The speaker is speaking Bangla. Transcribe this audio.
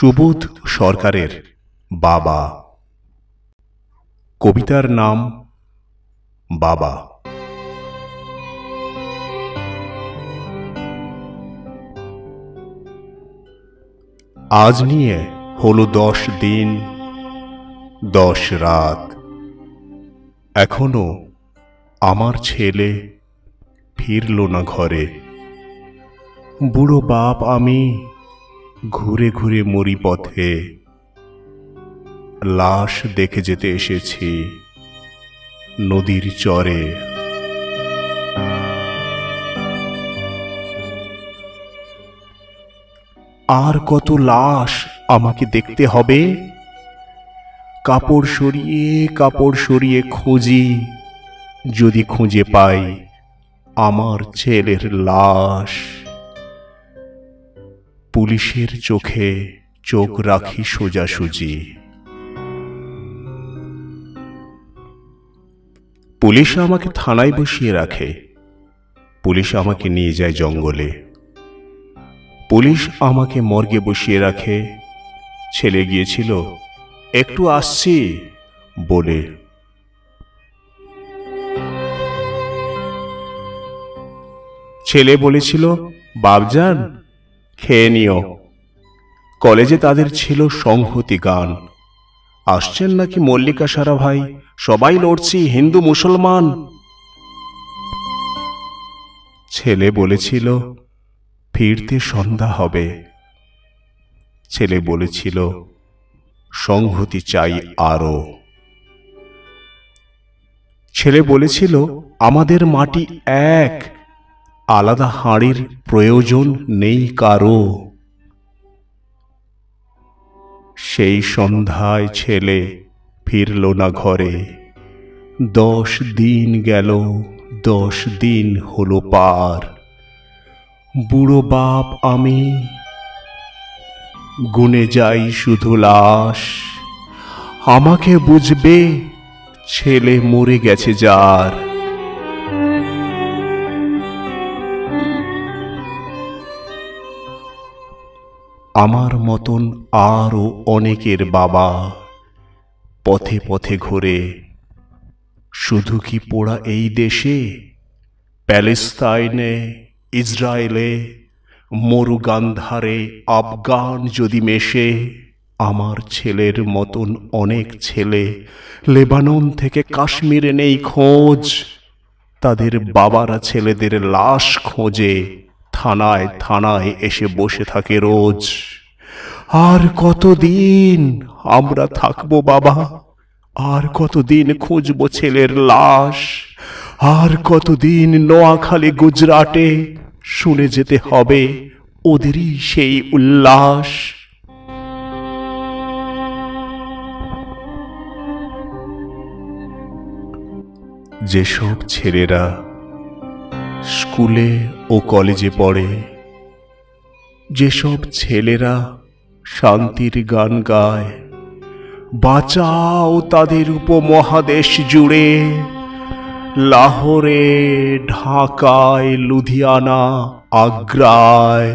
সুবোধ সরকারের বাবা। কবিতার নাম বাবা। আজ নিয়ে হলো দশ দিন, দশ রাত। এখনও আমার ছেলে ফিরল না ঘরে। বুড়ো বাপ আমি ঘুরে ঘুরে মরি পথে। লাশ দেখে যেতে এসেছি নদীর চরে। আর কত লাশ আমাকে দেখতে হবে? কাপড় সরিয়ে কাপড় সরিয়ে খুঁজি। যদি খুঁজে পাই আমার ছেলের লাশ। পুলিশের চোখে চোখ রাখি সোজাসুজি। পুলিশ আমাকে থানায় বসিয়ে রাখে। পুলিশ আমাকে নিয়ে যায় জঙ্গলে। পুলিশ আমাকে মর্গে বসিয়ে রাখে। ছেলে গিয়েছিল, একটু আসছি, বলে। ছেলে বলেছিল বাবজান খেয়ে নিও। কলেজে তাদের ছিল সংহতি গান। আসছেন নাকি মল্লিকা সারা ভাই? সবাই লড়ছি, হিন্দু মুসলমান। ছেলে বলেছিল, ফিরতে সন্ধ্যা হবে। ছেলে বলেছিল, সংহতি চাই আরও ছেলে বলেছিল, আমাদের মাটি এক, আলাদা হাঁড়ির প্রয়োজন নেই কারও। সেই সন্ধ্যায় ছেলে ফিরল না ঘরে। দশ দিন গেল, দশ দিন হলো পার। বুড়ো বাপ আমি, গুনে যাই শুধু লাশ। আমাকে বুঝবে ছেলে মরে গেছে যার। আমার মতন আরও অনেকের বাবা পথে পথে ঘোরে, শুধু কি পোড়া এই দেশে? প্যালেস্তাইনে, ইসরায়েলে, মরুগান্ধারে, আফগান যদি মেশে, আমার ছেলের মতন অনেক ছেলে লেবানন থেকে কাশ্মীরে নেই খোঁজ। তাদের বাবারা ছেলেদের লাশ খোঁজে। থানায় থানায় এসে বসে থাকে রোজ। আর কতদিন আমরা থাকব বাবা? আর কতদিন খুঁজবো ছেলের লাশ? আর কতদিন নোয়াখালী গুজরাটে শুনে যেতে হবে ওদেরই সেই উল্লাস? যেসব ছেলেরা স্কুলে ও কলেজে পড়ে। যেসব ছেলেরা শান্তির গান গায়, বাঁচাও তাদের উপমহাদেশ জুড়ে। লাহোরে, ঢাকায়, লুধিয়ানা, আগ্রায়